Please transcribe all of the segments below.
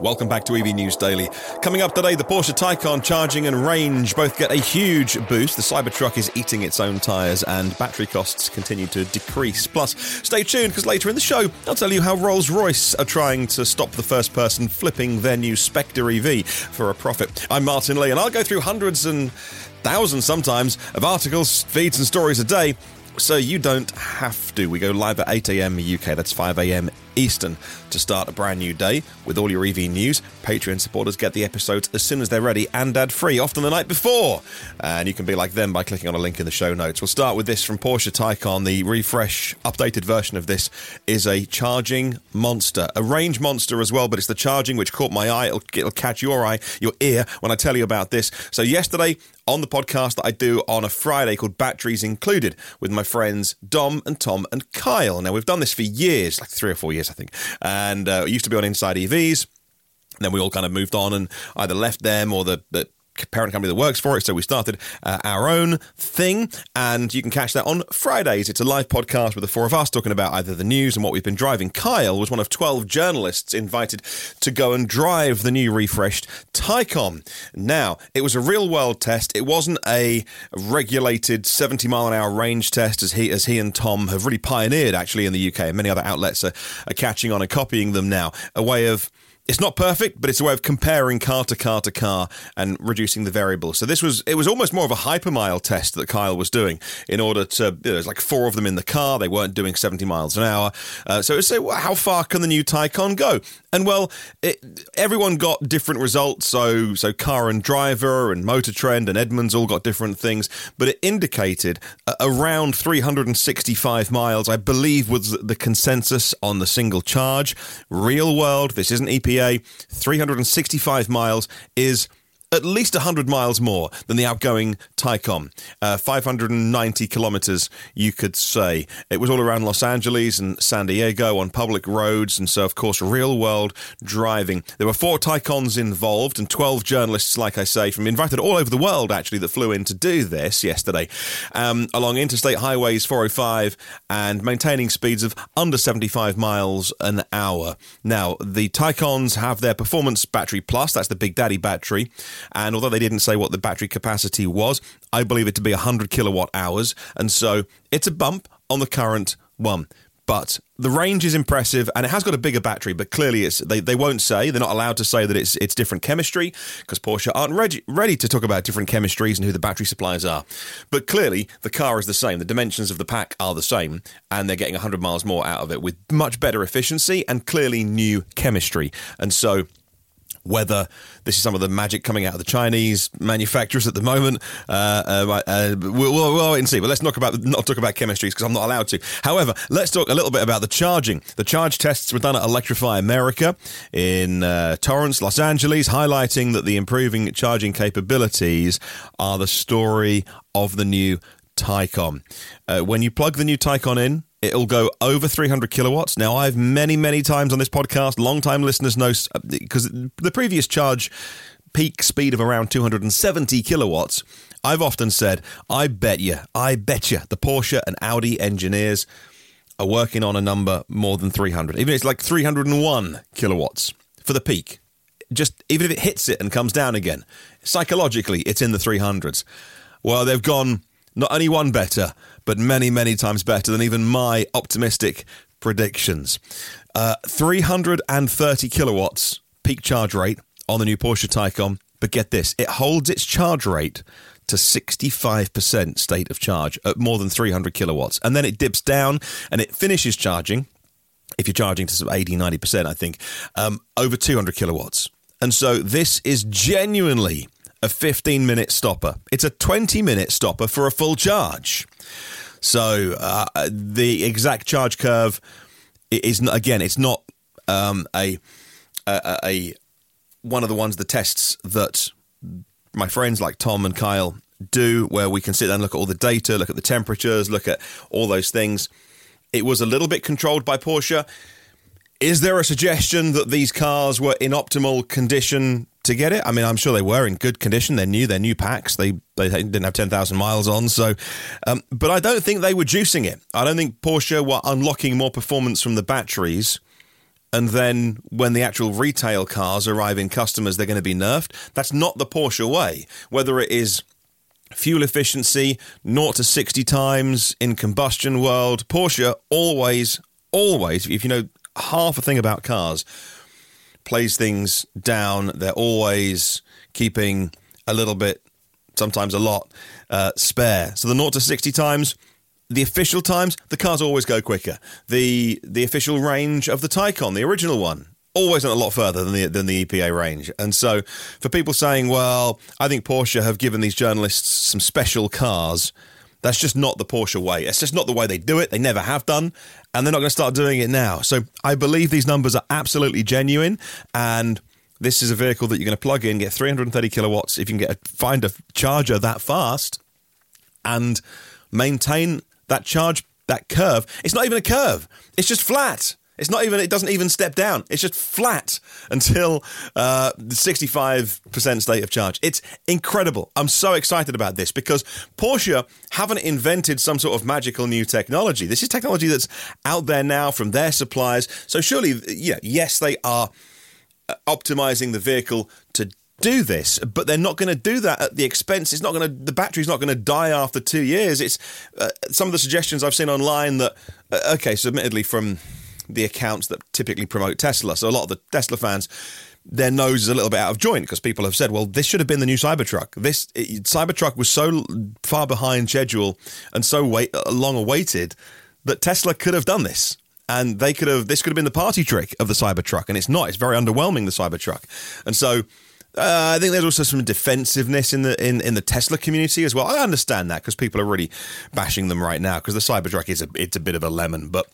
Welcome back to EV News Daily. Coming up today, the Porsche Taycan charging and range both get a huge boost. The Cybertruck is eating its own tyres, and battery costs continue to decrease. Plus, stay tuned because later in the show, I'll tell you how Rolls Royce are trying to stop the first person flipping their new Spectre EV for a profit. I'm Martyn Lee, and I'll go through hundreds and thousands sometimes of articles, feeds, and stories a day so you don't have to. We go live at 8 a.m. UK, that's 5 a.m. Eastern, to start a brand new day with all your EV news. Patreon supporters get the episodes as soon as they're ready and ad free, often the night before. And you can be like them by clicking on a link in the show notes. We'll start with this from Porsche Taycan. The refresh, updated version of this is a charging monster, a range monster as well, but it's the charging which caught my eye. It'll, it'll catch your eye, your ear when I tell you about this. So, yesterday, on the podcast that I do on a Friday called Batteries Included with my friends Dom and Tom and Kyle. Now, we've done this for years, like three or four years, I think, and uh, used to be on Inside EVs. Then we all kind of moved on and either left them or the, the parent company that works for it. So we started uh, our own thing, and you can catch that on Fridays. It's a live podcast with the four of us talking about either the news and what we've been driving. Kyle was one of 12 journalists invited to go and drive the new refreshed Taycan. Now, it was a real world test. It wasn't a regulated 70 mile an hour range test as he, as he and Tom have really pioneered actually in the UK, and many other outlets are, are catching on and copying them now. A way of it's not perfect, but it's a way of comparing car to car to car and reducing the variables. So this was it was almost more of a hypermile test that Kyle was doing in order to. You know, there's like four of them in the car. They weren't doing 70 miles an hour. Uh, so it's well, how far can the new Taycan go? And well, it, everyone got different results. So so car and driver and Motor Trend and Edmunds all got different things, but it indicated uh, around 365 miles. I believe was the consensus on the single charge. Real world. This isn't EPA 365 miles is at least 100 miles more than the outgoing Taycan. Uh, 590 kilometers, you could say. It was all around Los Angeles and San Diego on public roads, and so, of course, real world driving. There were four Taycans involved and 12 journalists, like I say, from invited all over the world, actually, that flew in to do this yesterday um, along interstate highways 405 and maintaining speeds of under 75 miles an hour. Now, the Taycans have their Performance Battery Plus, that's the Big Daddy battery. And although they didn't say what the battery capacity was, I believe it to be 100 kilowatt hours. And so it's a bump on the current one. But the range is impressive, and it has got a bigger battery. But clearly, it's they, they won't say they're not allowed to say that it's it's different chemistry because Porsche aren't ready ready to talk about different chemistries and who the battery suppliers are. But clearly, the car is the same. The dimensions of the pack are the same, and they're getting 100 miles more out of it with much better efficiency and clearly new chemistry. And so whether this is some of the magic coming out of the Chinese manufacturers at the moment. Uh, uh, uh, we'll, we'll, wait and see. But let's not about not talk about chemistries because I'm not allowed to. However, let's talk a little bit about the charging. The charge tests were done at Electrify America in uh, Torrance, Los Angeles, highlighting that the improving charging capabilities are the story of the new Taycan. Uh, when you plug the new Taycan in, It'll go over 300 kilowatts. Now, I've many, many times on this podcast, long-time listeners know because uh, the previous charge peak speed of around 270 kilowatts. I've often said, I bet you, I bet you, the Porsche and Audi engineers are working on a number more than 300. Even if it's like 301 kilowatts for the peak. Just even if it hits it and comes down again, psychologically, it's in the 300s. Well, they've gone not only one better, but many, many times better than even my optimistic predictions. Uh, 330 kilowatts peak charge rate on the new Porsche Taycan. But get this, it holds its charge rate to 65% state of charge at more than 300 kilowatts. And then it dips down and it finishes charging, if you're charging to 80, 90%, I think, um, over 200 kilowatts. And so this is genuinely a 15 minute stopper. It's a 20 minute stopper for a full charge. So uh, the exact charge curve is not, again, it's not um, a, a, a one of the ones the tests that my friends like Tom and Kyle do, where we can sit there and look at all the data, look at the temperatures, look at all those things. It was a little bit controlled by Porsche. Is there a suggestion that these cars were in optimal condition to get it. I mean, I'm sure they were in good condition. They're new. They're new packs. They they didn't have ten thousand miles on. So, um, but I don't think they were juicing it. I don't think Porsche were unlocking more performance from the batteries and then when the actual retail cars arrive in customers, they're going to be nerfed. That's not the Porsche way. Whether it is fuel efficiency, 0 to 60 times in combustion world, Porsche always, always, if you know half a thing about cars, plays things down. They're always keeping a little bit, sometimes a lot, uh, spare. So the 0 to 60 times, the official times, the cars always go quicker. The the official range of the Taycan, the original one, always went a lot further than the than the EPA range. And so for people saying, well, I think Porsche have given these journalists some special cars, that's just not the Porsche way. It's just not the way they do it. They never have done, and they're not going to start doing it now. So I believe these numbers are absolutely genuine and this is a vehicle that you're going to plug in, get 330 kilowatts. If you can get a, find a charger that fast, and maintain that charge, that curve. It's not even a curve. It's just flat. It's not even. It doesn't even step down. It's just flat until uh, the sixty-five percent state of charge. It's incredible. I'm so excited about this because Porsche haven't invented some sort of magical new technology. This is technology that's out there now from their suppliers. So surely, yeah, yes, they are uh, optimizing the vehicle to do this, but they're not going to do that at the expense. It's not going to. The battery's not going to die after two years. It's uh, some of the suggestions I've seen online that uh, okay, so admittedly from the accounts that typically promote Tesla. So a lot of the Tesla fans. Their nose is a little bit out of joint because people have said, "Well, this should have been the new Cybertruck. This it, Cybertruck was so far behind schedule and so wait, long awaited that Tesla could have done this and they could have this could have been the party trick of the Cybertruck, and it's not. It's very underwhelming the Cybertruck, and so uh, I think there's also some defensiveness in the in, in the Tesla community as well. I understand that because people are really bashing them right now because the Cybertruck is a it's a bit of a lemon, but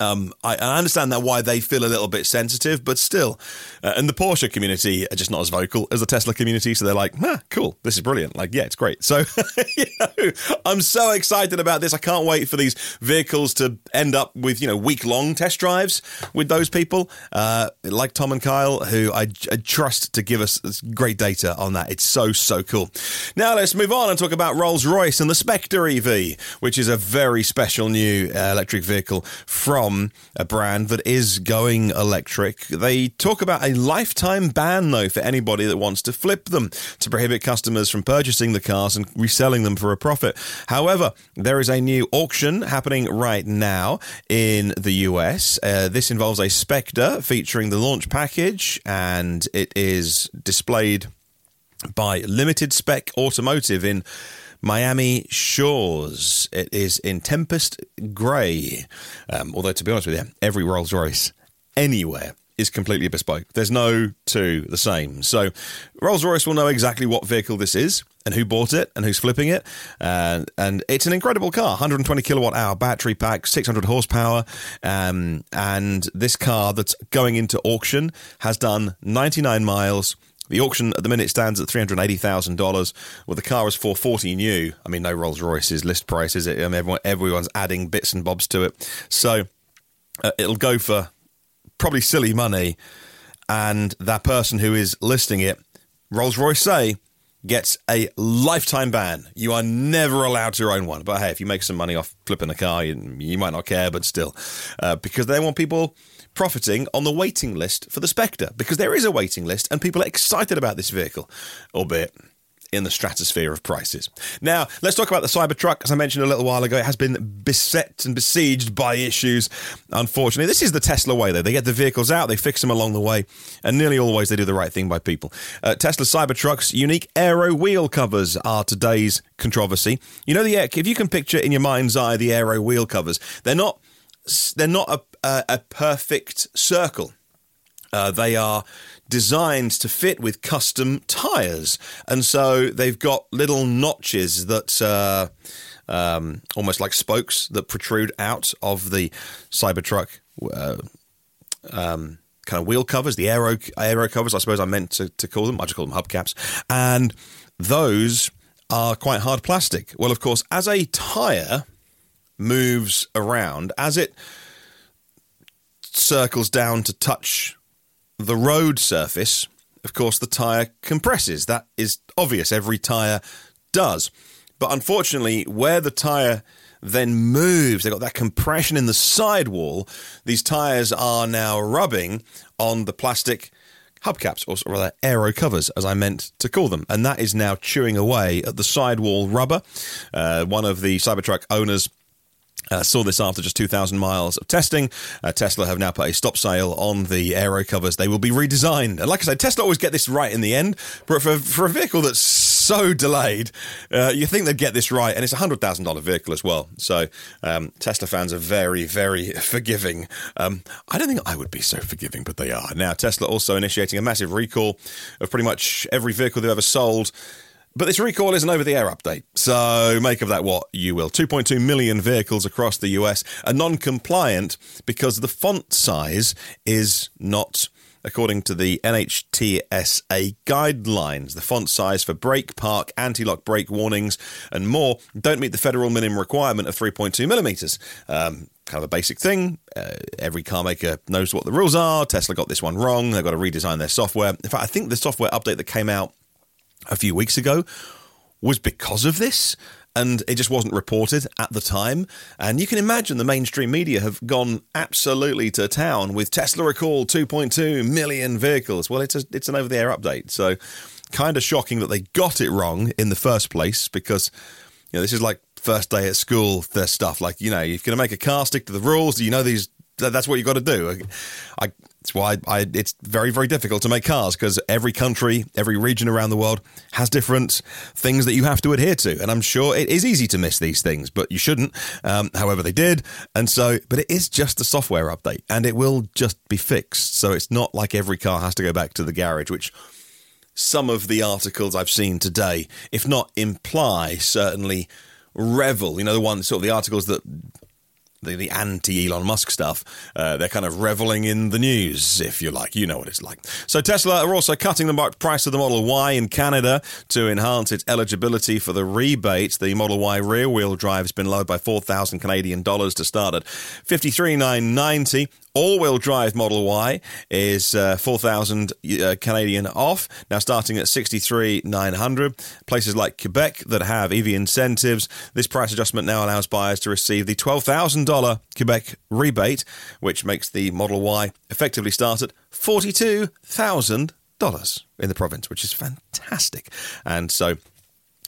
um, I, I, understand that why they feel a little bit sensitive, but still, uh, and the Porsche community are just not as vocal as the Tesla community, so they're like, "Ah, cool, this is brilliant." Like, yeah, it's great. So, you know, I'm so excited about this. I can't wait for these vehicles to end up with you know week long test drives with those people, uh, like Tom and Kyle, who I, I trust to give us great data on that. It's so so cool. Now let's move on and talk about Rolls Royce and the Spectre EV, which is a very special new uh, electric vehicle from from a brand that is going electric. They talk about a lifetime ban, though, for anybody that wants to flip them to prohibit customers from purchasing the cars and reselling them for a profit. However, there is a new auction happening right now in the US. Uh, this involves a Spectre featuring the launch package, and it is displayed by Limited Spec Automotive in Miami Shores. It is in Tempest Grey. Um, although, to be honest with you, every Rolls Royce anywhere is completely bespoke. There's no two the same. So Rolls Royce will know exactly what vehicle this is and who bought it and who's flipping it. Uh, and it's an incredible car 120 kilowatt hour battery pack, 600 horsepower. Um, and this car that's going into auction has done 99 miles the auction at the minute stands at three hundred eighty thousand dollars. Well, the car is four forty new. I mean, no Rolls Royce's list price is it? I mean, everyone, everyone's adding bits and bobs to it, so uh, it'll go for probably silly money. And that person who is listing it, Rolls Royce say, gets a lifetime ban. You are never allowed to own one. But hey, if you make some money off flipping a car, you, you might not care, but still, uh, because they want people profiting on the waiting list for the Spectre because there is a waiting list and people are excited about this vehicle, albeit in the stratosphere of prices. Now, let's talk about the Cybertruck. As I mentioned a little while ago, it has been beset and besieged by issues. Unfortunately, this is the Tesla way, though. They get the vehicles out, they fix them along the way, and nearly always they do the right thing by people. Uh, Tesla Cybertruck's unique aero wheel covers are today's controversy. You know, the if you can picture in your mind's eye the aero wheel covers, they're not they're not a, a, a perfect circle. Uh, they are designed to fit with custom tires, and so they've got little notches that. Uh, um, almost like spokes that protrude out of the Cybertruck uh, um, kind of wheel covers, the aero aero covers, I suppose I meant to, to call them. I just call them hubcaps, and those are quite hard plastic. Well, of course, as a tire moves around, as it circles down to touch the road surface, of course, the tyre compresses. That is obvious. Every tyre does. But unfortunately, where the tyre then moves. They've got that compression in the sidewall. These tyres are now rubbing on the plastic hubcaps, or rather aero covers, as I meant to call them. And that is now chewing away at the sidewall rubber. Uh, one of the Cybertruck owners uh, saw this after just 2,000 miles of testing. Uh, Tesla have now put a stop sale on the aero covers. They will be redesigned. And like I said, Tesla always get this right in the end. But for, for a vehicle that's so delayed, uh, you think they'd get this right. And it's a $100,000 vehicle as well. So um, Tesla fans are very, very forgiving. Um, I don't think I would be so forgiving, but they are. Now, Tesla also initiating a massive recall of pretty much every vehicle they've ever sold. But this recall is an over the air update, so make of that what you will. 2.2 million vehicles across the US are non compliant because the font size is not according to the NHTSA guidelines. The font size for brake, park, anti lock brake warnings, and more don't meet the federal minimum requirement of 3.2 millimeters. Um, kind of a basic thing. Uh, every car maker knows what the rules are. Tesla got this one wrong. They've got to redesign their software. In fact, I think the software update that came out a few weeks ago was because of this and it just wasn't reported at the time. And you can imagine the mainstream media have gone absolutely to town with Tesla recall 2.2 million vehicles. Well, it's a, it's an over the air update, so kind of shocking that they got it wrong in the first place because you know this is like first day at school. Stuff like you know you're going to make a car stick to the rules. You know these that's what you got to do. I, that's why I, it's very, very difficult to make cars because every country, every region around the world has different things that you have to adhere to. And I'm sure it is easy to miss these things, but you shouldn't. Um, however, they did. And so, but it is just a software update and it will just be fixed. So it's not like every car has to go back to the garage, which some of the articles I've seen today, if not imply, certainly revel. You know, the ones, sort of the articles that the, the anti Elon Musk stuff, uh, they're kind of reveling in the news, if you like. You know what it's like. So Tesla are also cutting the price of the Model Y in Canada to enhance its eligibility for the rebate. The Model Y rear wheel drive has been lowered by 4,000 Canadian dollars to start at 53,990 all-wheel drive Model Y is uh, 4,000 uh, Canadian off, now starting at 63,900. Places like Quebec that have EV incentives, this price adjustment now allows buyers to receive the $12,000 Quebec rebate, which makes the Model Y effectively start at $42,000 in the province, which is fantastic. And so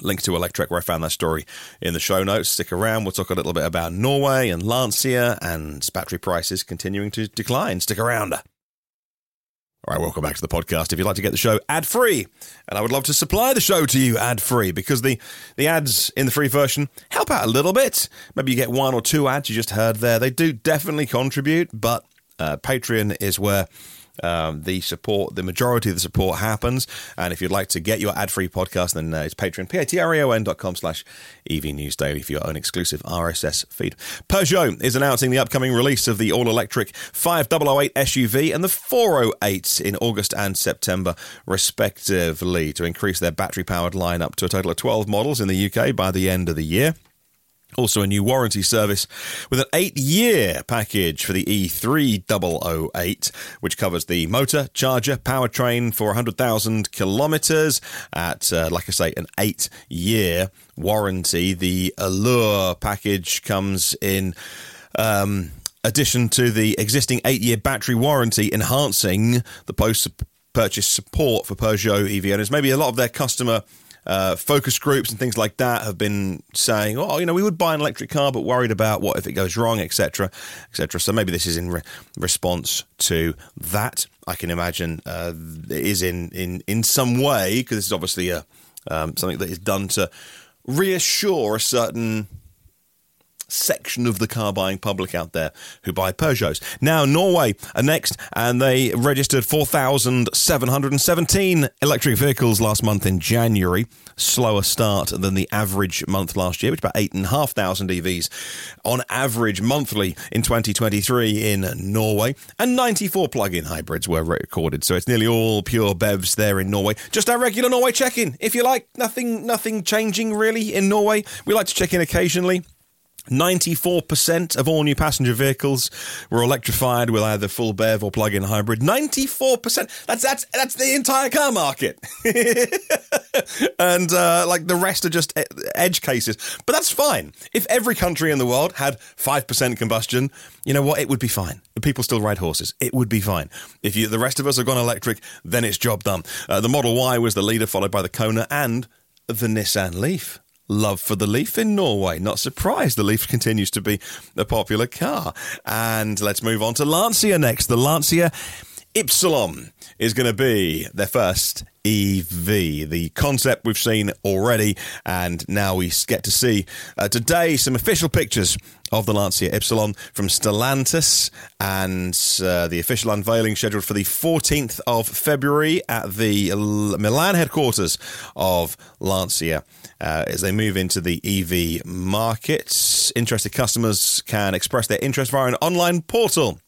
Link to Electrek, where I found that story in the show notes. Stick around. We'll talk a little bit about Norway and Lancia and battery prices continuing to decline. Stick around. All right, welcome back to the podcast. If you'd like to get the show ad free, and I would love to supply the show to you ad free because the, the ads in the free version help out a little bit. Maybe you get one or two ads you just heard there. They do definitely contribute, but uh, Patreon is where um, the support, the majority of the support happens. And if you'd like to get your ad free podcast, then uh, it's Patreon, P-A-T-R-E-O-N dot com slash EV News Daily for your own exclusive RSS feed. Peugeot is announcing the upcoming release of the all electric 5008 SUV and the 408 in August and September, respectively, to increase their battery powered lineup to a total of 12 models in the UK by the end of the year. Also, a new warranty service with an eight year package for the E3008, which covers the motor, charger, powertrain for 100,000 kilometers at, uh, like I say, an eight year warranty. The Allure package comes in. Um, addition to the existing eight year battery warranty, enhancing the post purchase support for Peugeot EV owners. Maybe a lot of their customer uh, focus groups and things like that have been saying, oh, you know, we would buy an electric car, but worried about what if it goes wrong, etc., etc. So maybe this is in re- response to that. I can imagine uh, it is in in in some way because this is obviously a um, something that is done to reassure a certain section of the car buying public out there who buy Peugeots. Now, Norway are next, and they registered 4,717 electric vehicles last month in January. Slower start than the average month last year, which about 8,500 EVs on average monthly in 2023 in Norway. And 94 plug in hybrids were recorded. So it's nearly all pure BEVs there in Norway. Just our regular Norway check in, if you like. Nothing, nothing changing really in Norway. We like to check in occasionally 94% of all new passenger vehicles were electrified with either full BEV or plug-in hybrid. 94%. That's that's that's the entire car market. and uh, like the rest are just edge cases. But that's fine. If every country in the world had 5% combustion, you know what? It would be fine. People still ride horses. It would be fine. If you, the rest of us have gone electric, then it's job done. Uh, the Model Y was the leader, followed by the Kona and the Nissan Leaf love for the Leaf in Norway. Not surprised, the Leaf continues to be a popular car. And let's move on to Lancia next. The Lancia Ypsilon is going to be their first EV. The concept we've seen already, and now we get to see uh, today some official pictures of the Lancia Ypsilon from Stellantis, and uh, the official unveiling scheduled for the 14th of February at the Milan headquarters of Lancia. Uh, as they move into the EV market, interested customers can express their interest via an online portal.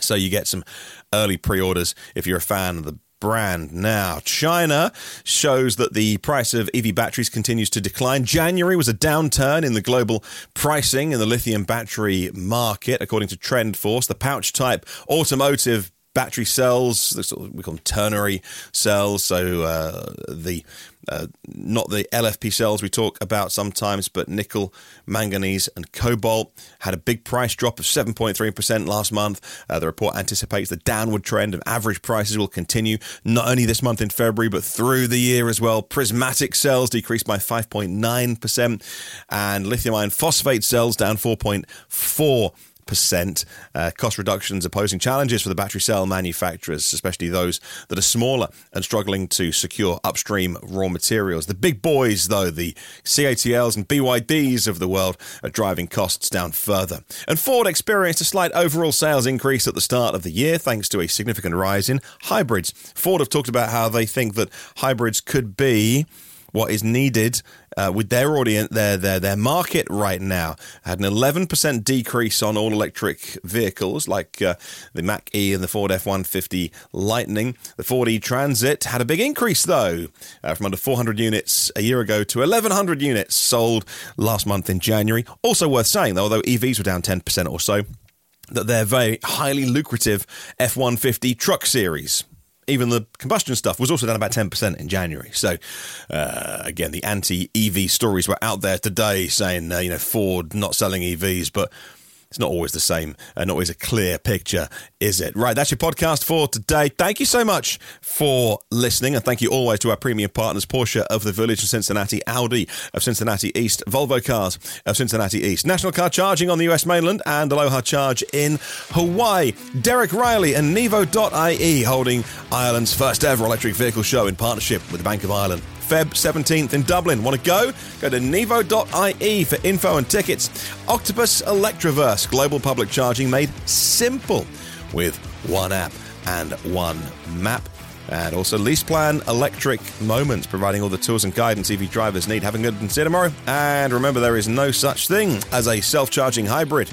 So you get some early pre-orders if you're a fan of the brand. Now, China shows that the price of EV batteries continues to decline. January was a downturn in the global pricing in the lithium battery market, according to TrendForce. The pouch type automotive battery cells, we call them ternary cells. So uh, the uh, not the LFP cells we talk about sometimes, but nickel, manganese, and cobalt had a big price drop of 7.3% last month. Uh, the report anticipates the downward trend of average prices will continue not only this month in February, but through the year as well. Prismatic cells decreased by 5.9%, and lithium iron phosphate cells down 4.4% percent uh, cost reductions are posing challenges for the battery cell manufacturers, especially those that are smaller and struggling to secure upstream raw materials. The big boys, though, the CATLs and BYDs of the world, are driving costs down further. And Ford experienced a slight overall sales increase at the start of the year thanks to a significant rise in hybrids. Ford have talked about how they think that hybrids could be what is needed uh, with their audience, their their their market right now had an 11% decrease on all electric vehicles like uh, the Mac E and the Ford F150 Lightning. The Ford E Transit had a big increase though, uh, from under 400 units a year ago to 1100 units sold last month in January. Also worth saying though, although EVs were down 10% or so, that their very highly lucrative F 150 truck series even the combustion stuff was also down about 10% in January. So, uh, again, the anti EV stories were out there today saying, uh, you know, Ford not selling EVs, but it's not always the same and not always a clear picture, is it? Right, that's your podcast for today. Thank you so much for listening, and thank you always to our premium partners Porsche of the Village of Cincinnati, Audi of Cincinnati East, Volvo Cars of Cincinnati East, National Car Charging on the US mainland, and Aloha Charge in Hawaii. Derek Riley and Nevo.ie holding Ireland's first ever electric vehicle show in partnership with the Bank of Ireland. Feb 17th in Dublin. Want to go? Go to nevo.ie for info and tickets. Octopus Electroverse, global public charging made simple with one app and one map. And also LeasePlan Electric Moments, providing all the tools and guidance EV drivers need. Have a good day tomorrow. And remember, there is no such thing as a self charging hybrid.